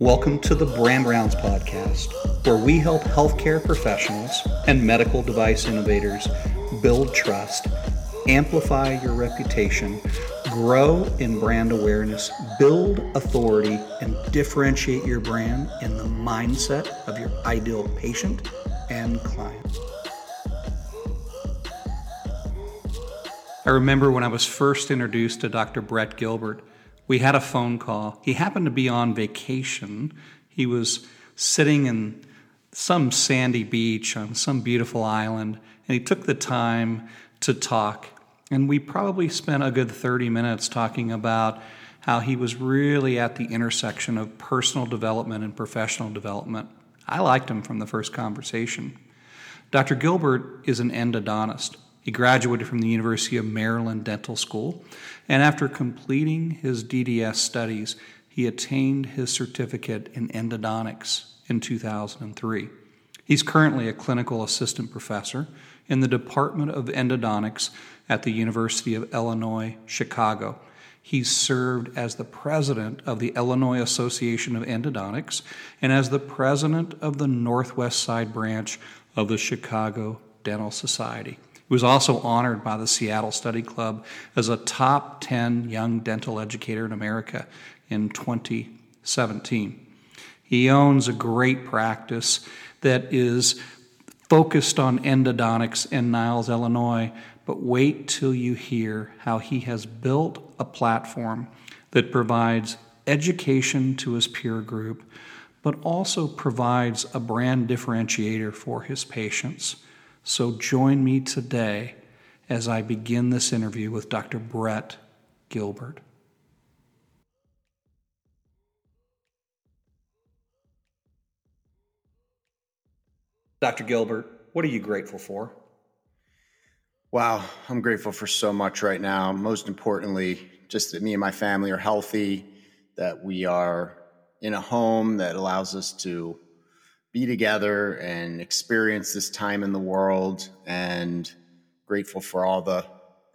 Welcome to the Brand Rounds podcast, where we help healthcare professionals and medical device innovators build trust, amplify your reputation, grow in brand awareness, build authority, and differentiate your brand in the mindset of your ideal patient and client. I remember when I was first introduced to Dr. Brett Gilbert we had a phone call. He happened to be on vacation. He was sitting in some sandy beach on some beautiful island, and he took the time to talk. And we probably spent a good 30 minutes talking about how he was really at the intersection of personal development and professional development. I liked him from the first conversation. Dr. Gilbert is an endodontist. He graduated from the University of Maryland Dental School, and after completing his DDS studies, he attained his certificate in endodontics in 2003. He's currently a clinical assistant professor in the Department of Endodontics at the University of Illinois, Chicago. He's served as the president of the Illinois Association of Endodontics and as the president of the Northwest Side branch of the Chicago Dental Society. He was also honored by the Seattle Study Club as a top 10 young dental educator in America in 2017. He owns a great practice that is focused on endodontics in Niles, Illinois, but wait till you hear how he has built a platform that provides education to his peer group, but also provides a brand differentiator for his patients. So join me today as I begin this interview with Dr. Brett Gilbert. Dr. Gilbert, what are you grateful for? Wow, I'm grateful for so much right now. Most importantly, just that me and my family are healthy, that we are in a home that allows us to be together and experience this time in the world and grateful for all the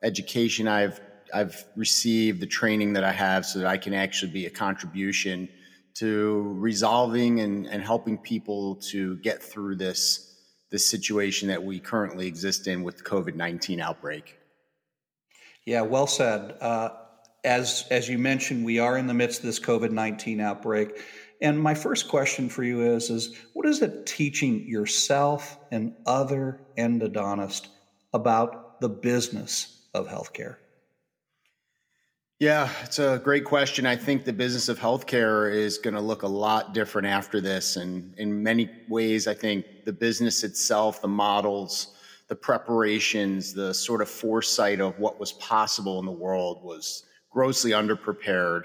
education I've I've received, the training that I have so that I can actually be a contribution to resolving and, and helping people to get through this this situation that we currently exist in with the COVID-19 outbreak. Yeah, well said. Uh, as as you mentioned, we are in the midst of this COVID-19 outbreak. And my first question for you is, is what is it teaching yourself and other endodontists about the business of healthcare? Yeah, it's a great question. I think the business of healthcare is going to look a lot different after this. And in many ways, I think the business itself, the models, the preparations, the sort of foresight of what was possible in the world was grossly underprepared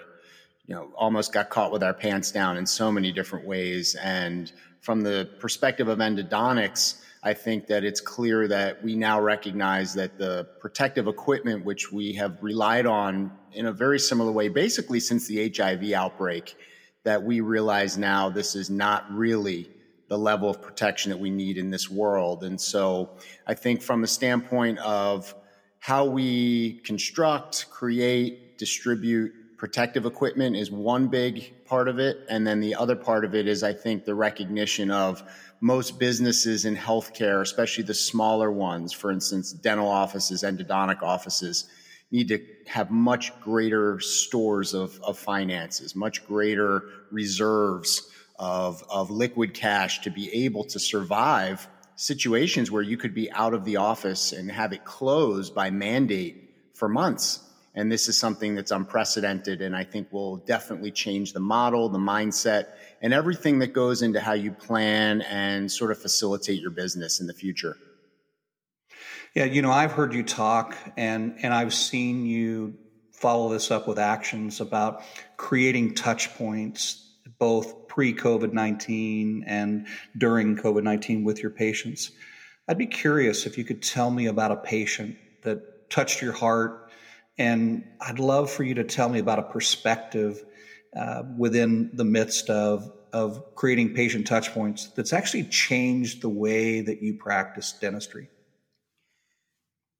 you know, almost got caught with our pants down in so many different ways. And from the perspective of endodontics, I think that it's clear that we now recognize that the protective equipment, which we have relied on in a very similar way, basically since the HIV outbreak, that we realize now this is not really the level of protection that we need in this world. And so I think from the standpoint of how we construct, create, distribute protective equipment is one big part of it. And then the other part of it is, I think, the recognition of most businesses in healthcare, especially the smaller ones, for instance, dental offices, endodontic offices, need to have much greater stores of, of finances, much greater reserves of, of liquid cash to be able to survive situations where you could be out of the office and have it closed by mandate for months and this is something that's unprecedented and I think will definitely change the model, the mindset, and everything that goes into how you plan and sort of facilitate your business in the future. Yeah, you know, I've heard you talk and and I've seen you follow this up with actions about creating touch points both pre COVID 19 and during COVID 19 with your patients. I'd be curious if you could tell me about a patient that touched your heart and I'd love for you to tell me about a perspective uh, within the midst of, of creating patient touchpoints that's actually changed the way that you practice dentistry.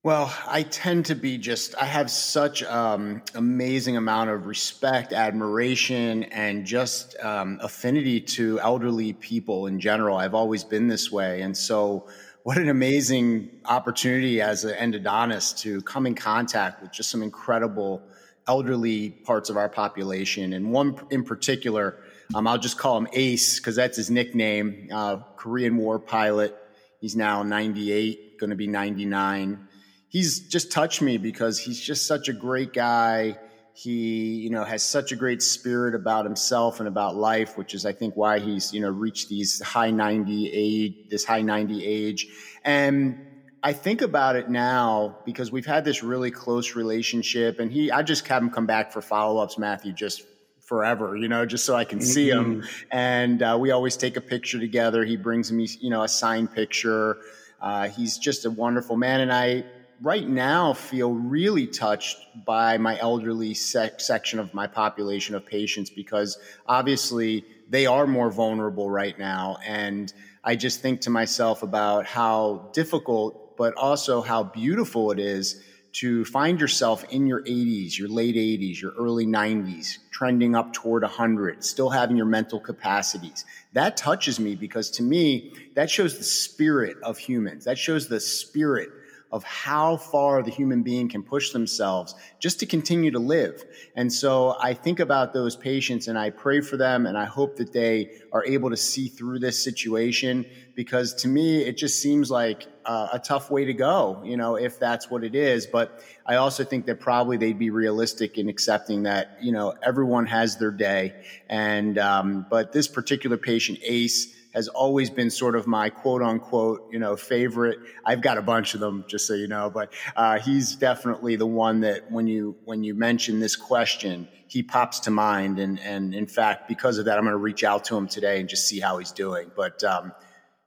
Well, I tend to be just, I have such um, amazing amount of respect, admiration, and just um, affinity to elderly people in general. I've always been this way. And so, what an amazing opportunity as an endodontist to come in contact with just some incredible elderly parts of our population. And one in particular, um, I'll just call him Ace because that's his nickname, uh, Korean War pilot. He's now 98, going to be 99 he's just touched me because he's just such a great guy. He, you know, has such a great spirit about himself and about life, which is, I think, why he's, you know, reached these high 90 age, this high 90 age. And I think about it now because we've had this really close relationship and he, I just have him come back for follow ups, Matthew, just forever, you know, just so I can see mm-hmm. him. And uh, we always take a picture together. He brings me, you know, a signed picture. Uh, he's just a wonderful man. And I, right now feel really touched by my elderly sec- section of my population of patients because obviously they are more vulnerable right now. And I just think to myself about how difficult, but also how beautiful it is to find yourself in your 80s, your late 80s, your early 90s, trending up toward 100, still having your mental capacities. That touches me because to me, that shows the spirit of humans. That shows the spirit of how far the human being can push themselves just to continue to live. And so I think about those patients and I pray for them and I hope that they are able to see through this situation because to me, it just seems like uh, a tough way to go, you know, if that's what it is. But I also think that probably they'd be realistic in accepting that, you know, everyone has their day. And, um, but this particular patient, Ace, has always been sort of my quote unquote, you know, favorite. I've got a bunch of them, just so you know, but uh, he's definitely the one that when you when you mention this question, he pops to mind. And and in fact, because of that, I'm going to reach out to him today and just see how he's doing. But um,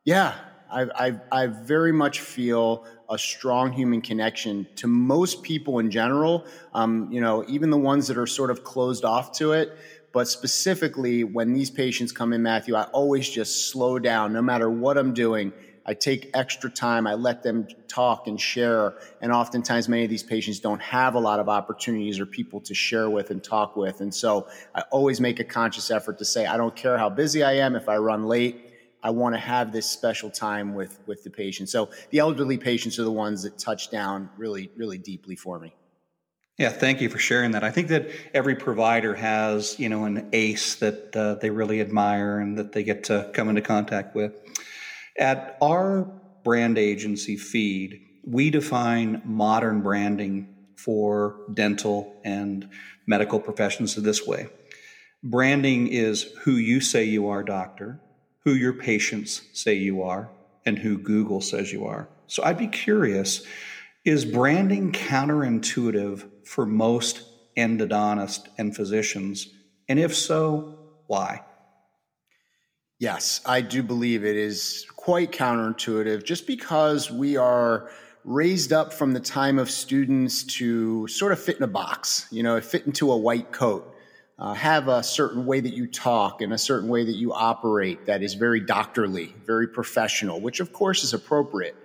yeah, I, I I very much feel a strong human connection to most people in general. Um, you know, even the ones that are sort of closed off to it. But specifically, when these patients come in, Matthew, I always just slow down no matter what I'm doing. I take extra time. I let them talk and share. And oftentimes, many of these patients don't have a lot of opportunities or people to share with and talk with. And so I always make a conscious effort to say, I don't care how busy I am. If I run late, I want to have this special time with, with the patient. So the elderly patients are the ones that touch down really, really deeply for me. Yeah, thank you for sharing that. I think that every provider has, you know, an ace that uh, they really admire and that they get to come into contact with. At our brand agency feed, we define modern branding for dental and medical professions this way. Branding is who you say you are, doctor, who your patients say you are, and who Google says you are. So I'd be curious is branding counterintuitive for most endodontists and physicians? And if so, why? Yes, I do believe it is quite counterintuitive just because we are raised up from the time of students to sort of fit in a box, you know, fit into a white coat, uh, have a certain way that you talk and a certain way that you operate that is very doctorly, very professional, which of course is appropriate.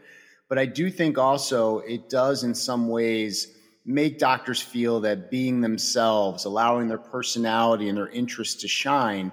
But I do think also it does in some ways make doctors feel that being themselves, allowing their personality and their interests to shine,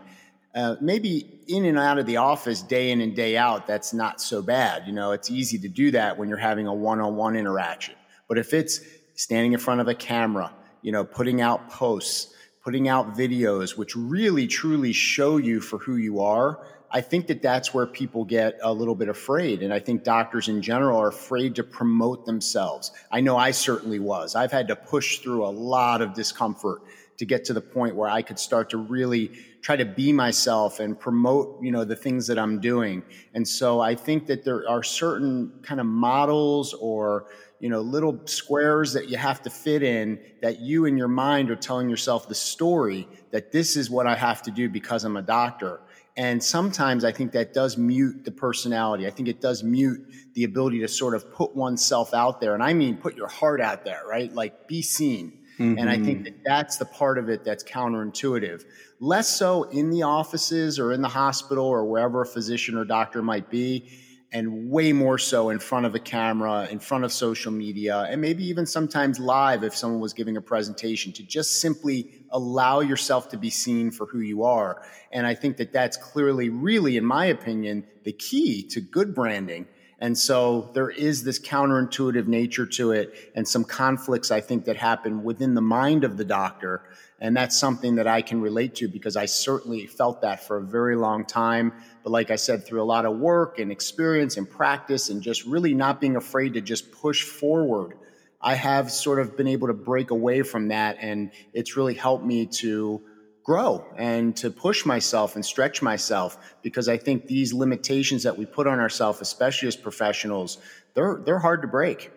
uh, maybe in and out of the office day in and day out, that's not so bad. You know, it's easy to do that when you're having a one on one interaction. But if it's standing in front of a camera, you know, putting out posts, putting out videos, which really truly show you for who you are, I think that that's where people get a little bit afraid. And I think doctors in general are afraid to promote themselves. I know I certainly was. I've had to push through a lot of discomfort to get to the point where I could start to really try to be myself and promote, you know, the things that I'm doing. And so I think that there are certain kind of models or, you know, little squares that you have to fit in that you in your mind are telling yourself the story that this is what I have to do because I'm a doctor. And sometimes I think that does mute the personality. I think it does mute the ability to sort of put oneself out there. And I mean, put your heart out there, right? Like be seen. Mm-hmm. And I think mm-hmm. that that's the part of it that's counterintuitive. Less so in the offices or in the hospital or wherever a physician or doctor might be. And way more so in front of a camera, in front of social media, and maybe even sometimes live if someone was giving a presentation to just simply allow yourself to be seen for who you are. And I think that that's clearly, really, in my opinion, the key to good branding. And so there is this counterintuitive nature to it and some conflicts I think that happen within the mind of the doctor. And that's something that I can relate to because I certainly felt that for a very long time. But like I said, through a lot of work and experience and practice and just really not being afraid to just push forward, I have sort of been able to break away from that. And it's really helped me to grow and to push myself and stretch myself because I think these limitations that we put on ourselves, especially as professionals, they're, they're hard to break.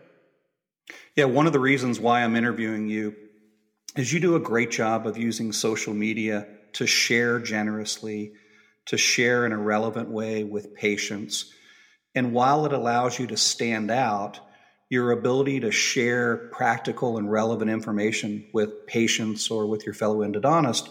Yeah, one of the reasons why I'm interviewing you is you do a great job of using social media to share generously, to share in a relevant way with patients. And while it allows you to stand out, your ability to share practical and relevant information with patients or with your fellow endodontist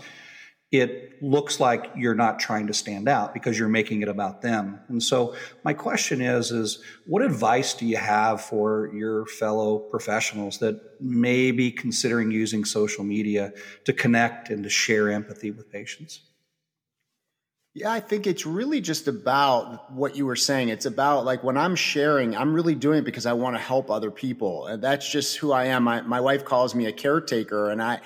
it looks like you're not trying to stand out because you're making it about them. And so my question is is what advice do you have for your fellow professionals that may be considering using social media to connect and to share empathy with patients? Yeah, I think it's really just about what you were saying. It's about like when I'm sharing, I'm really doing it because I want to help other people. And that's just who I am. My, my wife calls me a caretaker and I,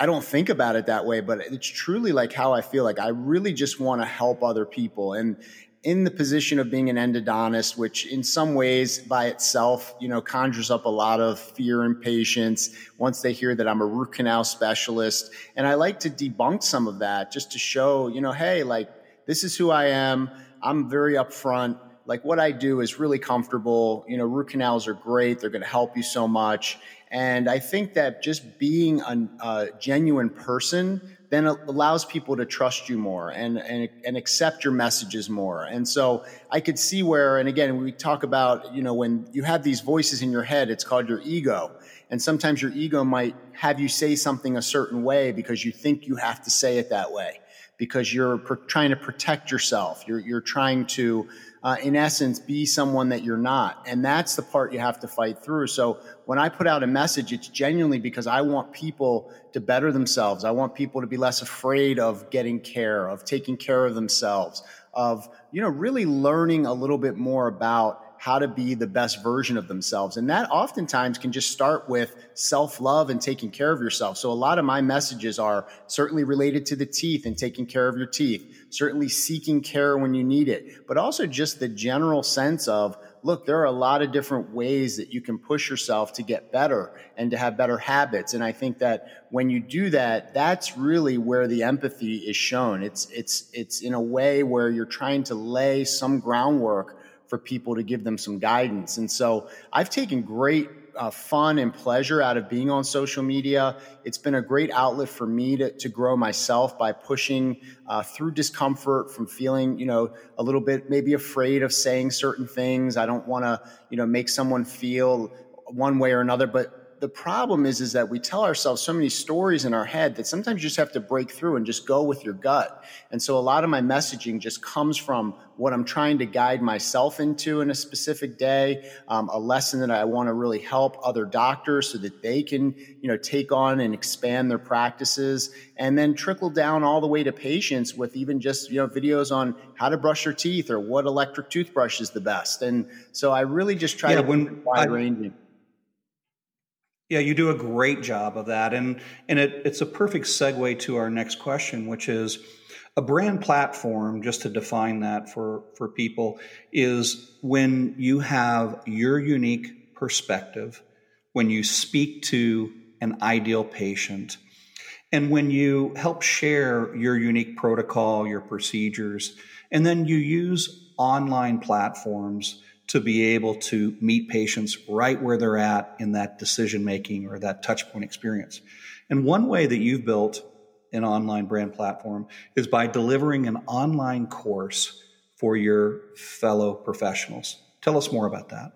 I don't think about it that way, but it's truly like how I feel. Like I really just want to help other people. And in the position of being an endodontist, which in some ways by itself, you know, conjures up a lot of fear and patients once they hear that I'm a root canal specialist. And I like to debunk some of that just to show, you know, hey, like this is who I am. I'm very upfront. Like what I do is really comfortable. You know, root canals are great. They're going to help you so much. And I think that just being a, a genuine person then allows people to trust you more and, and, and accept your messages more. And so I could see where, and again, we talk about, you know, when you have these voices in your head, it's called your ego. And sometimes your ego might have you say something a certain way because you think you have to say it that way because you're trying to protect yourself. You're, you're trying to, uh, in essence, be someone that you're not. And that's the part you have to fight through. So when I put out a message, it's genuinely because I want people to better themselves. I want people to be less afraid of getting care, of taking care of themselves, of, you know, really learning a little bit more about how to be the best version of themselves. And that oftentimes can just start with self love and taking care of yourself. So a lot of my messages are certainly related to the teeth and taking care of your teeth, certainly seeking care when you need it, but also just the general sense of, look, there are a lot of different ways that you can push yourself to get better and to have better habits. And I think that when you do that, that's really where the empathy is shown. It's, it's, it's in a way where you're trying to lay some groundwork for people to give them some guidance. And so I've taken great uh, fun and pleasure out of being on social media. It's been a great outlet for me to, to grow myself by pushing uh, through discomfort from feeling, you know, a little bit maybe afraid of saying certain things. I don't want to, you know, make someone feel one way or another, but the problem is is that we tell ourselves so many stories in our head that sometimes you just have to break through and just go with your gut. And so a lot of my messaging just comes from what I'm trying to guide myself into in a specific day, um, a lesson that I want to really help other doctors so that they can, you know, take on and expand their practices, and then trickle down all the way to patients with even just you know videos on how to brush your teeth or what electric toothbrush is the best. And so I really just try yeah, to when wide ranging. Yeah, you do a great job of that. And, and it, it's a perfect segue to our next question, which is a brand platform, just to define that for, for people, is when you have your unique perspective, when you speak to an ideal patient, and when you help share your unique protocol, your procedures, and then you use online platforms to be able to meet patients right where they're at in that decision making or that touch point experience. And one way that you've built an online brand platform is by delivering an online course for your fellow professionals. Tell us more about that.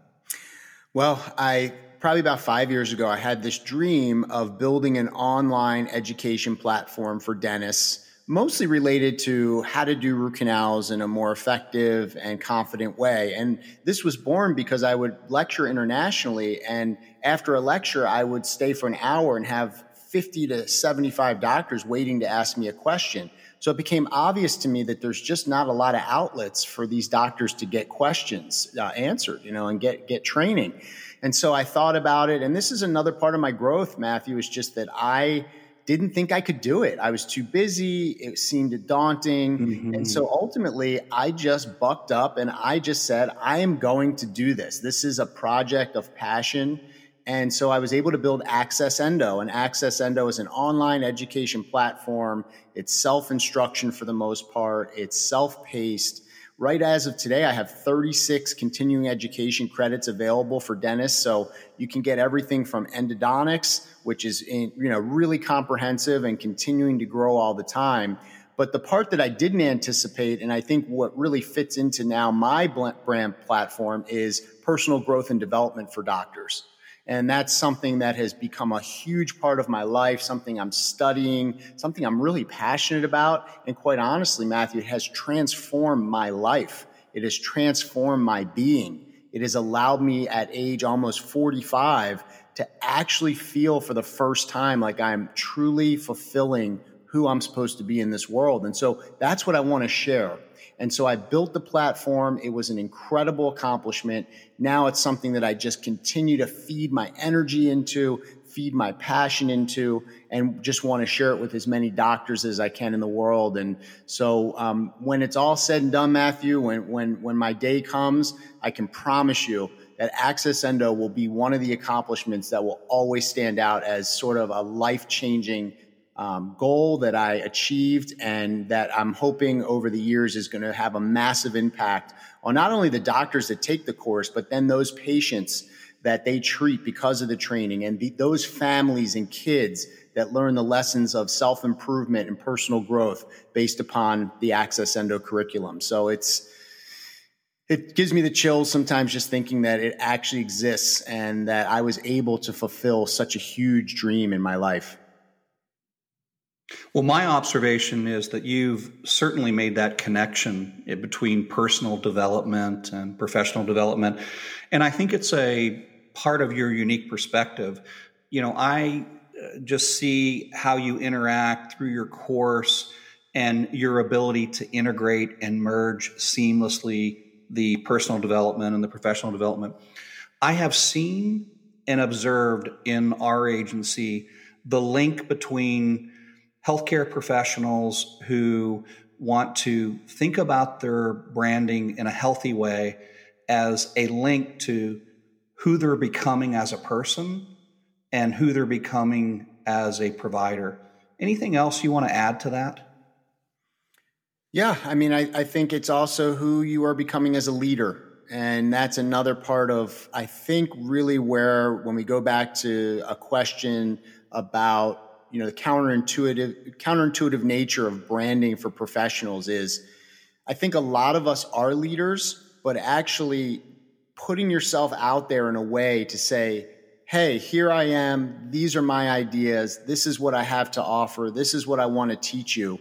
Well, I probably about five years ago, I had this dream of building an online education platform for dentists mostly related to how to do root canals in a more effective and confident way. And this was born because I would lecture internationally. And after a lecture, I would stay for an hour and have 50 to 75 doctors waiting to ask me a question. So it became obvious to me that there's just not a lot of outlets for these doctors to get questions uh, answered, you know, and get, get training. And so I thought about it. And this is another part of my growth, Matthew, is just that I, didn't think I could do it. I was too busy. It seemed daunting. Mm-hmm. And so ultimately, I just bucked up and I just said, I am going to do this. This is a project of passion. And so I was able to build Access Endo. And Access Endo is an online education platform. It's self instruction for the most part, it's self paced. Right as of today, I have 36 continuing education credits available for dentists. So you can get everything from endodontics, which is in, you know really comprehensive and continuing to grow all the time. But the part that I didn't anticipate, and I think what really fits into now my brand platform is personal growth and development for doctors. And that's something that has become a huge part of my life, something I'm studying, something I'm really passionate about. And quite honestly, Matthew, it has transformed my life. It has transformed my being. It has allowed me at age almost 45 to actually feel for the first time like I'm truly fulfilling who I'm supposed to be in this world. And so that's what I want to share. And so I built the platform. It was an incredible accomplishment. Now it's something that I just continue to feed my energy into, feed my passion into, and just want to share it with as many doctors as I can in the world. And so um, when it's all said and done, Matthew, when, when, when my day comes, I can promise you that Access Endo will be one of the accomplishments that will always stand out as sort of a life changing um, goal that I achieved and that I'm hoping over the years is going to have a massive impact on not only the doctors that take the course, but then those patients that they treat because of the training and the, those families and kids that learn the lessons of self improvement and personal growth based upon the Access Endo curriculum. So it's, it gives me the chills sometimes just thinking that it actually exists and that I was able to fulfill such a huge dream in my life. Well, my observation is that you've certainly made that connection between personal development and professional development. And I think it's a part of your unique perspective. You know, I uh, just see how you interact through your course and your ability to integrate and merge seamlessly the personal development and the professional development. I have seen and observed in our agency the link between healthcare professionals who want to think about their branding in a healthy way as a link to who they're becoming as a person and who they're becoming as a provider. Anything else you want to add to that? Yeah, I mean, I, I think it's also who you are becoming as a leader. And that's another part of, I think, really where when we go back to a question about you know the counterintuitive counterintuitive nature of branding for professionals is I think a lot of us are leaders, but actually putting yourself out there in a way to say, hey, here I am. These are my ideas. This is what I have to offer. This is what I want to teach you.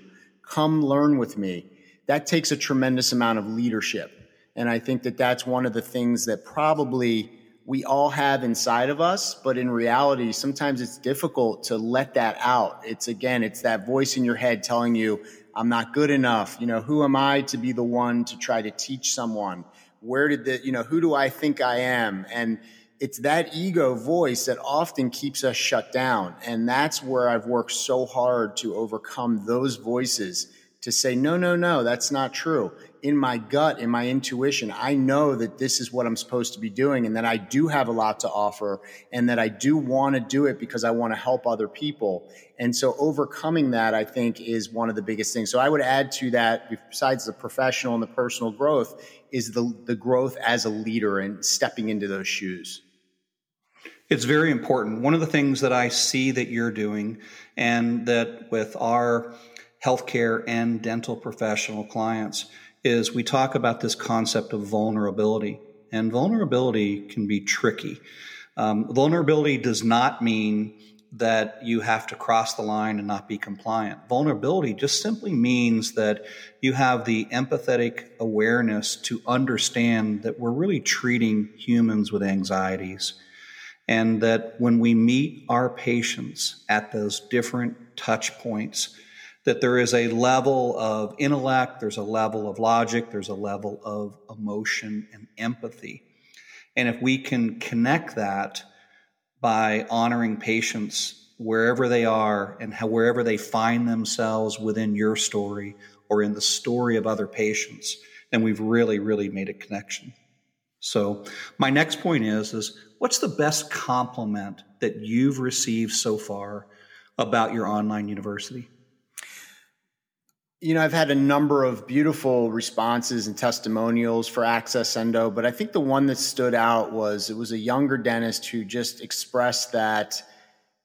Come learn with me. That takes a tremendous amount of leadership. And I think that that's one of the things that probably we all have inside of us, but in reality, sometimes it's difficult to let that out. It's again, it's that voice in your head telling you, I'm not good enough. You know, who am I to be the one to try to teach someone? Where did the, you know, who do I think I am? And it's that ego voice that often keeps us shut down. And that's where I've worked so hard to overcome those voices to say, no, no, no, that's not true in my gut, in my intuition, I know that this is what I'm supposed to be doing and that I do have a lot to offer and that I do want to do it because I want to help other people. And so overcoming that, I think, is one of the biggest things. So I would add to that, besides the professional and the personal growth, is the, the growth as a leader and stepping into those shoes. It's very important. One of the things that I see that you're doing and that with our healthcare and dental professional clients is we talk about this concept of vulnerability. And vulnerability can be tricky. Um, vulnerability does not mean that you have to cross the line and not be compliant. Vulnerability just simply means that you have the empathetic awareness to understand that we're really treating humans with anxieties. And that when we meet our patients at those different touch points, that there is a level of intellect, there's a level of logic, there's a level of emotion and empathy. And if we can connect that by honoring patients wherever they are and how, wherever they find themselves within your story or in the story of other patients, then we've really, really made a connection. So my next point is, is what's the best compliment that you've received so far about your online university? You know, I've had a number of beautiful responses and testimonials for Access Endo, but I think the one that stood out was it was a younger dentist who just expressed that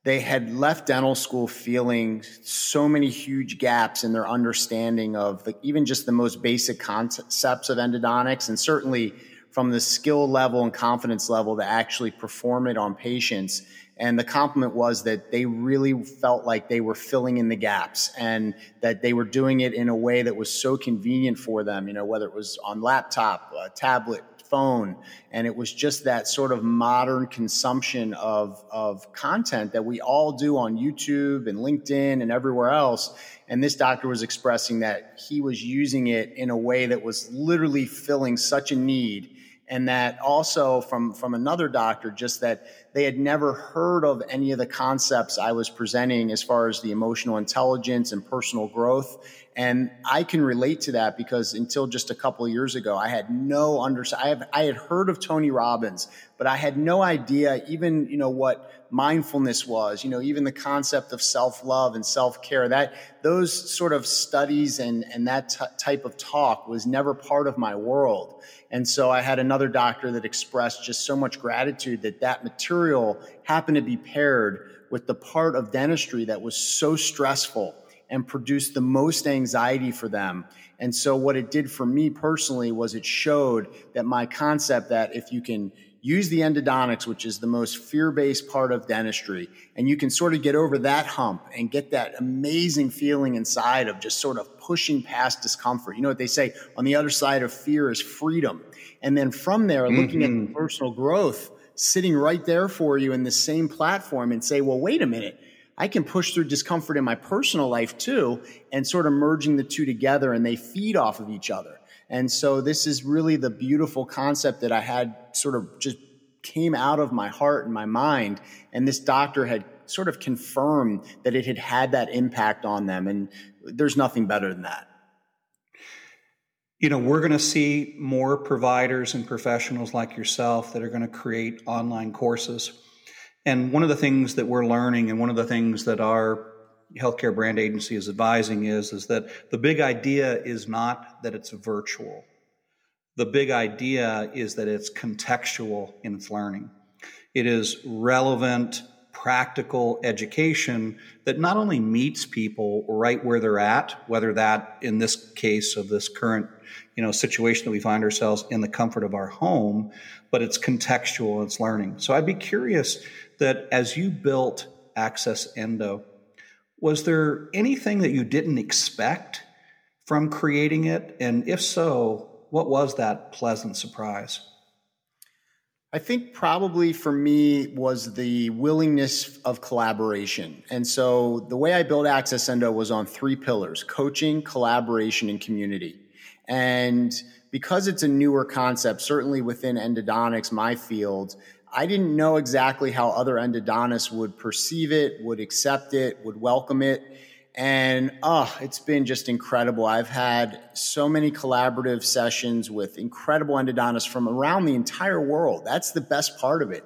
they had left dental school feeling so many huge gaps in their understanding of the, even just the most basic concepts of endodontics and certainly from the skill level and confidence level to actually perform it on patients and the compliment was that they really felt like they were filling in the gaps and that they were doing it in a way that was so convenient for them, you know, whether it was on laptop, tablet, phone. And it was just that sort of modern consumption of, of content that we all do on YouTube and LinkedIn and everywhere else. And this doctor was expressing that he was using it in a way that was literally filling such a need and that also from from another doctor just that they had never heard of any of the concepts I was presenting as far as the emotional intelligence and personal growth. And I can relate to that because until just a couple years ago I had no under I have I had heard of Tony Robbins but I had no idea even you know what mindfulness was you know even the concept of self-love and self-care that those sort of studies and and that t- type of talk was never part of my world and so I had another doctor that expressed just so much gratitude that that material happened to be paired with the part of dentistry that was so stressful and produced the most anxiety for them. And so what it did for me personally was it showed that my concept that if you can use the endodontics, which is the most fear-based part of dentistry, and you can sort of get over that hump and get that amazing feeling inside of just sort of pushing past discomfort. You know what they say on the other side of fear is freedom. And then from there, mm-hmm. looking at the personal growth sitting right there for you in the same platform and say, well, wait a minute. I can push through discomfort in my personal life too, and sort of merging the two together, and they feed off of each other. And so, this is really the beautiful concept that I had sort of just came out of my heart and my mind. And this doctor had sort of confirmed that it had had that impact on them. And there's nothing better than that. You know, we're going to see more providers and professionals like yourself that are going to create online courses. And one of the things that we're learning, and one of the things that our healthcare brand agency is advising is, is that the big idea is not that it's virtual. The big idea is that it's contextual in its learning. It is relevant practical education that not only meets people right where they're at, whether that in this case of this current you know situation that we find ourselves in the comfort of our home, but it's contextual, it's learning. So I'd be curious that as you built Access Endo, was there anything that you didn't expect from creating it? And if so, what was that pleasant surprise? I think probably for me was the willingness of collaboration. And so the way I built Access Endo was on three pillars coaching, collaboration, and community. And because it's a newer concept, certainly within endodontics, my field, I didn't know exactly how other endodontists would perceive it, would accept it, would welcome it. And oh, it's been just incredible. I've had so many collaborative sessions with incredible endodontists from around the entire world. That's the best part of it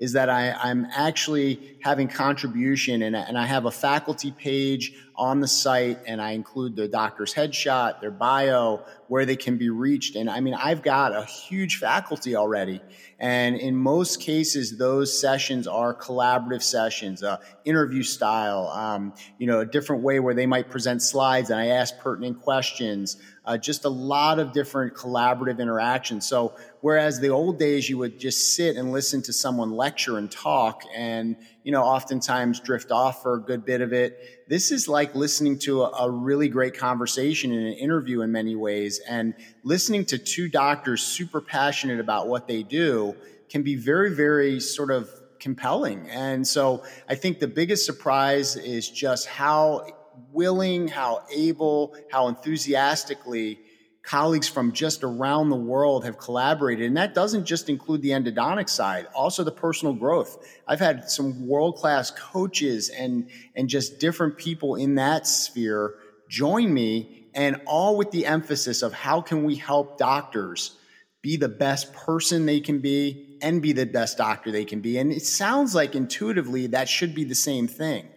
is that I, am actually having contribution and, and I have a faculty page on the site and I include the doctor's headshot, their bio, where they can be reached. And I mean, I've got a huge faculty already. And in most cases, those sessions are collaborative sessions, uh, interview style, um, you know, a different way where they might present slides and I ask pertinent questions, uh, just a lot of different collaborative interactions. So whereas the old days you would just sit and listen to someone lecture and talk and, you know, oftentimes drift off for a good bit of it. This is like listening to a, a really great conversation in an interview in many ways and listening to two doctors super passionate about what they do can be very, very sort of compelling. And so I think the biggest surprise is just how willing, how able, how enthusiastically colleagues from just around the world have collaborated. And that doesn't just include the endodontic side, also the personal growth. I've had some world class coaches and, and just different people in that sphere join me and all with the emphasis of how can we help doctors be the best person they can be and be the best doctor they can be. And it sounds like intuitively that should be the same thing.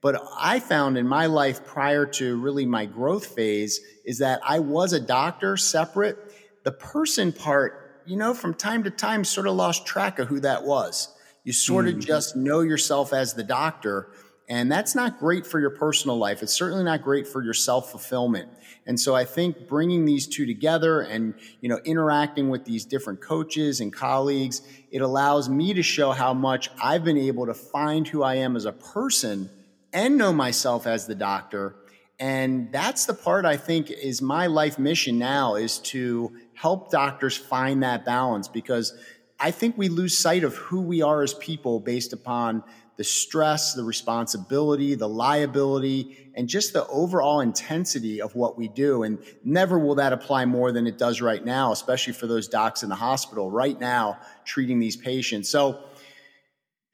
But I found in my life prior to really my growth phase is that I was a doctor separate. The person part, you know, from time to time sort of lost track of who that was. You sort mm. of just know yourself as the doctor. And that's not great for your personal life. It's certainly not great for your self fulfillment. And so I think bringing these two together and, you know, interacting with these different coaches and colleagues, it allows me to show how much I've been able to find who I am as a person and know myself as the doctor. And that's the part I think is my life mission now is to help doctors find that balance because I think we lose sight of who we are as people based upon the stress, the responsibility, the liability, and just the overall intensity of what we do. And never will that apply more than it does right now, especially for those docs in the hospital right now treating these patients. So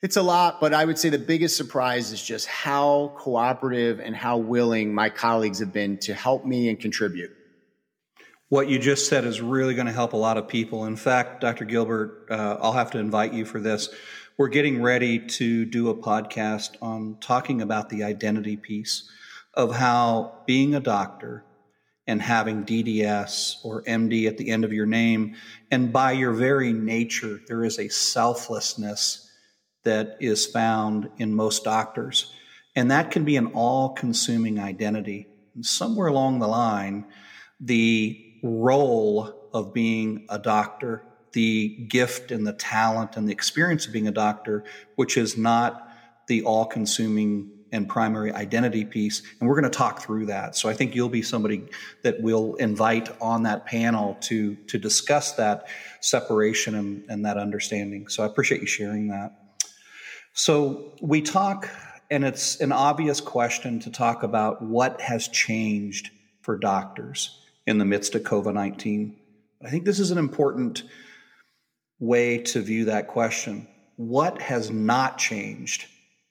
it's a lot, but I would say the biggest surprise is just how cooperative and how willing my colleagues have been to help me and contribute. What you just said is really going to help a lot of people. In fact, Dr. Gilbert, uh, I'll have to invite you for this. We're getting ready to do a podcast on talking about the identity piece of how being a doctor and having DDS or MD at the end of your name, and by your very nature, there is a selflessness that is found in most doctors. And that can be an all consuming identity. And somewhere along the line, the role of being a doctor, the gift and the talent and the experience of being a doctor, which is not the all consuming and primary identity piece. And we're going to talk through that. So I think you'll be somebody that we'll invite on that panel to, to discuss that separation and, and that understanding. So I appreciate you sharing that. So we talk, and it's an obvious question to talk about what has changed for doctors in the midst of COVID 19. I think this is an important way to view that question. What has not changed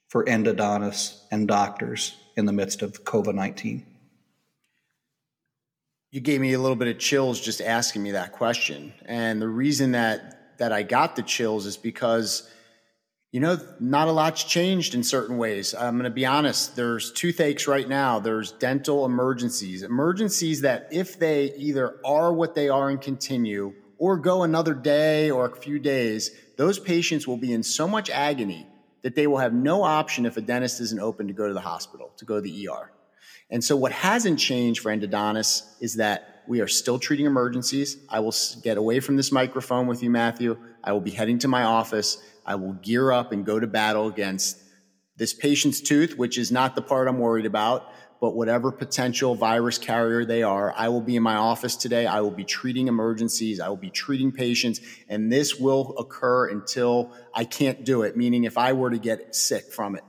for endodontists and doctors in the midst of COVID 19? You gave me a little bit of chills just asking me that question. And the reason that, that I got the chills is because you know, not a lot's changed in certain ways. I'm going to be honest. There's toothaches right now. There's dental emergencies, emergencies that if they either are what they are and continue or go another day or a few days, those patients will be in so much agony that they will have no option if a dentist isn't open to go to the hospital, to go to the ER. And so what hasn't changed for endodontists is that we are still treating emergencies. I will get away from this microphone with you, Matthew. I will be heading to my office I will gear up and go to battle against this patient's tooth, which is not the part I'm worried about, but whatever potential virus carrier they are, I will be in my office today. I will be treating emergencies. I will be treating patients, and this will occur until I can't do it, meaning if I were to get sick from it.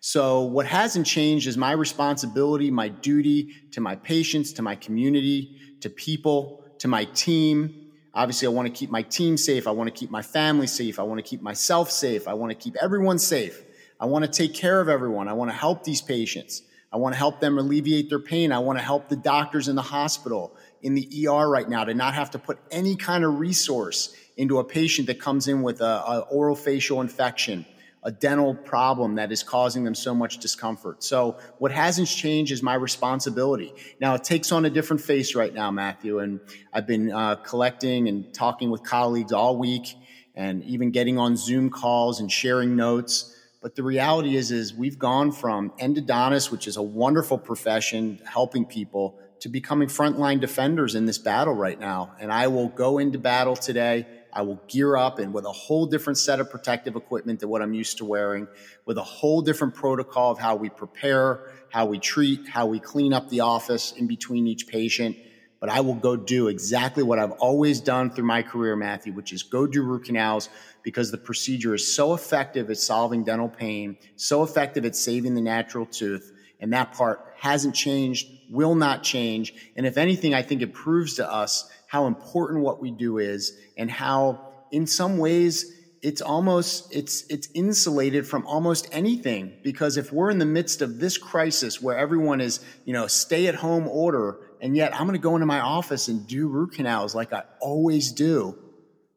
So what hasn't changed is my responsibility, my duty to my patients, to my community, to people, to my team, Obviously, I want to keep my team safe. I want to keep my family safe. I want to keep myself safe. I want to keep everyone safe. I want to take care of everyone. I want to help these patients. I want to help them alleviate their pain. I want to help the doctors in the hospital, in the ER right now to not have to put any kind of resource into a patient that comes in with a, oral facial infection a dental problem that is causing them so much discomfort. So what hasn't changed is my responsibility. Now it takes on a different face right now, Matthew, and I've been uh, collecting and talking with colleagues all week and even getting on Zoom calls and sharing notes. But the reality is, is we've gone from endodontist, which is a wonderful profession, helping people, to becoming frontline defenders in this battle right now. And I will go into battle today I will gear up and with a whole different set of protective equipment than what I'm used to wearing, with a whole different protocol of how we prepare, how we treat, how we clean up the office in between each patient. But I will go do exactly what I've always done through my career, Matthew, which is go do root canals because the procedure is so effective at solving dental pain, so effective at saving the natural tooth. And that part hasn't changed, will not change. And if anything, I think it proves to us how important what we do is and how in some ways it's almost it's it's insulated from almost anything. Because if we're in the midst of this crisis where everyone is you know stay at home order and yet i'm going to go into my office and do root canals like i always do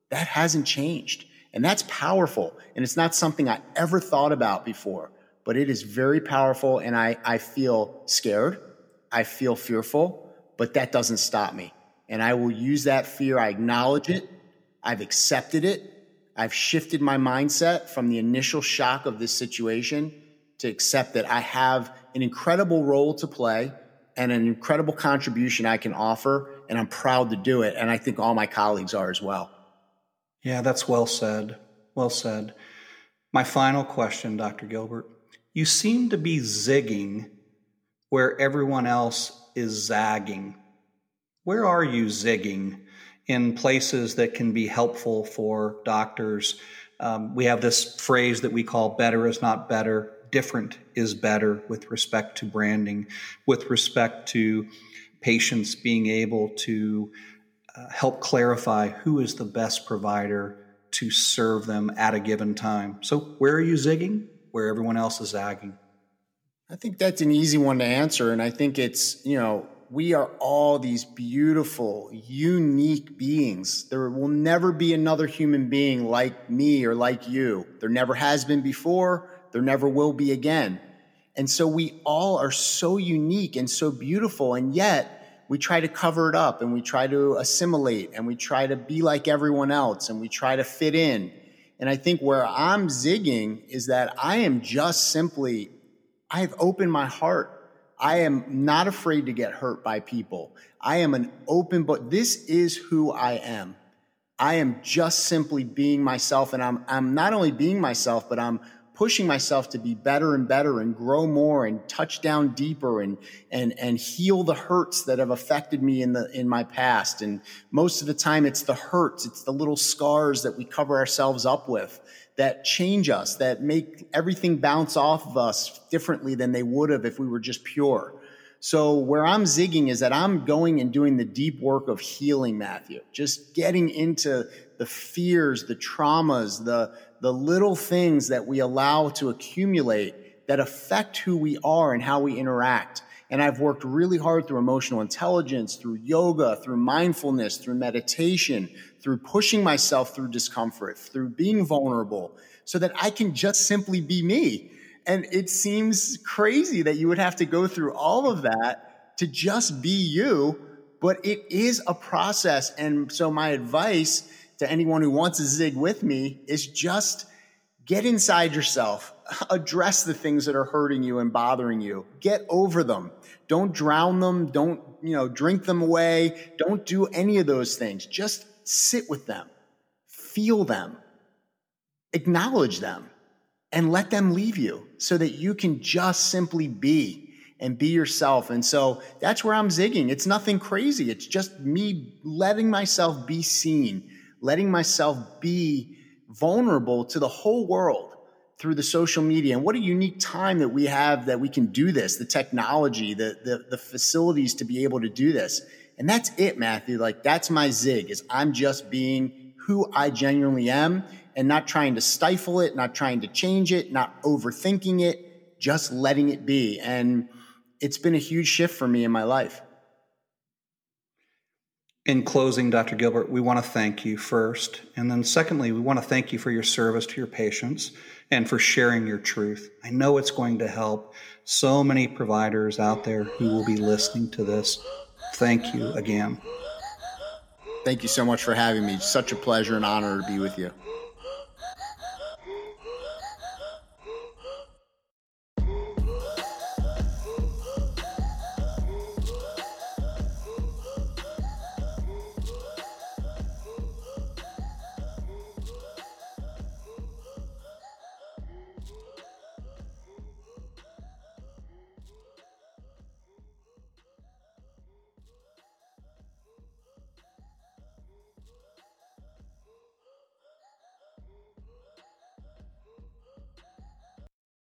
that hasn't changed. And that's powerful and it's not something i ever thought about before but it is very powerful and i i feel scared. I feel fearful but that doesn't stop me and I will use that fear. I acknowledge it. I've accepted it. I've shifted my mindset from the initial shock of this situation to accept that I have an incredible role to play and an incredible contribution I can offer. And I'm proud to do it. And I think all my colleagues are as well. Yeah, that's well said. Well said. My final question, Dr. Gilbert. You seem to be zigging where everyone else is zagging. Where are you zigging in places that can be helpful for doctors? Um, we have this phrase that we call better is not better, different is better with respect to branding, with respect to patients being able to uh, help clarify who is the best provider to serve them at a given time. So, where are you zigging? Where everyone else is zagging? I think that's an easy one to answer. And I think it's, you know, we are all these beautiful, unique beings. There will never be another human being like me or like you. There never has been before. There never will be again. And so we all are so unique and so beautiful. And yet we try to cover it up and we try to assimilate and we try to be like everyone else and we try to fit in. And I think where I'm zigging is that I am just simply, I've opened my heart I am not afraid to get hurt by people. I am an open book. This is who I am. I am just simply being myself. And I'm, I'm not only being myself, but I'm pushing myself to be better and better and grow more and touch down deeper and, and, and heal the hurts that have affected me in the, in my past. And most of the time it's the hurts. It's the little scars that we cover ourselves up with that change us, that make everything bounce off of us differently than they would have if we were just pure. So where I'm zigging is that I'm going and doing the deep work of healing Matthew, just getting into the fears, the traumas, the, the little things that we allow to accumulate that affect who we are and how we interact. And I've worked really hard through emotional intelligence, through yoga, through mindfulness, through meditation, through pushing myself through discomfort, through being vulnerable, so that I can just simply be me. And it seems crazy that you would have to go through all of that to just be you, but it is a process. And so my advice to anyone who wants to zig with me is just get inside yourself, address the things that are hurting you and bothering you, get over them don't drown them. Don't, you know, drink them away. Don't do any of those things. Just sit with them, feel them, acknowledge them, and let them leave you so that you can just simply be and be yourself. And so that's where I'm zigging. It's nothing crazy. It's just me letting myself be seen, letting myself be vulnerable to the whole world through the social media. And what a unique time that we have that we can do this the technology the, the, the facilities to be able to do this. And that's it matthew. Like that's my zig is i'm just being who i genuinely am and not trying to stifle it not trying to change it not overthinking it just letting it be. And it's been a huge shift for me in my life In closing, Dr. Gilbert, we want to thank you first. And then, secondly, we want to thank you for your service to your patients and for sharing your truth. I know it's going to help so many providers out there who will be listening to this. Thank you again. Thank you so much for having me. Such a pleasure and honor to be with you.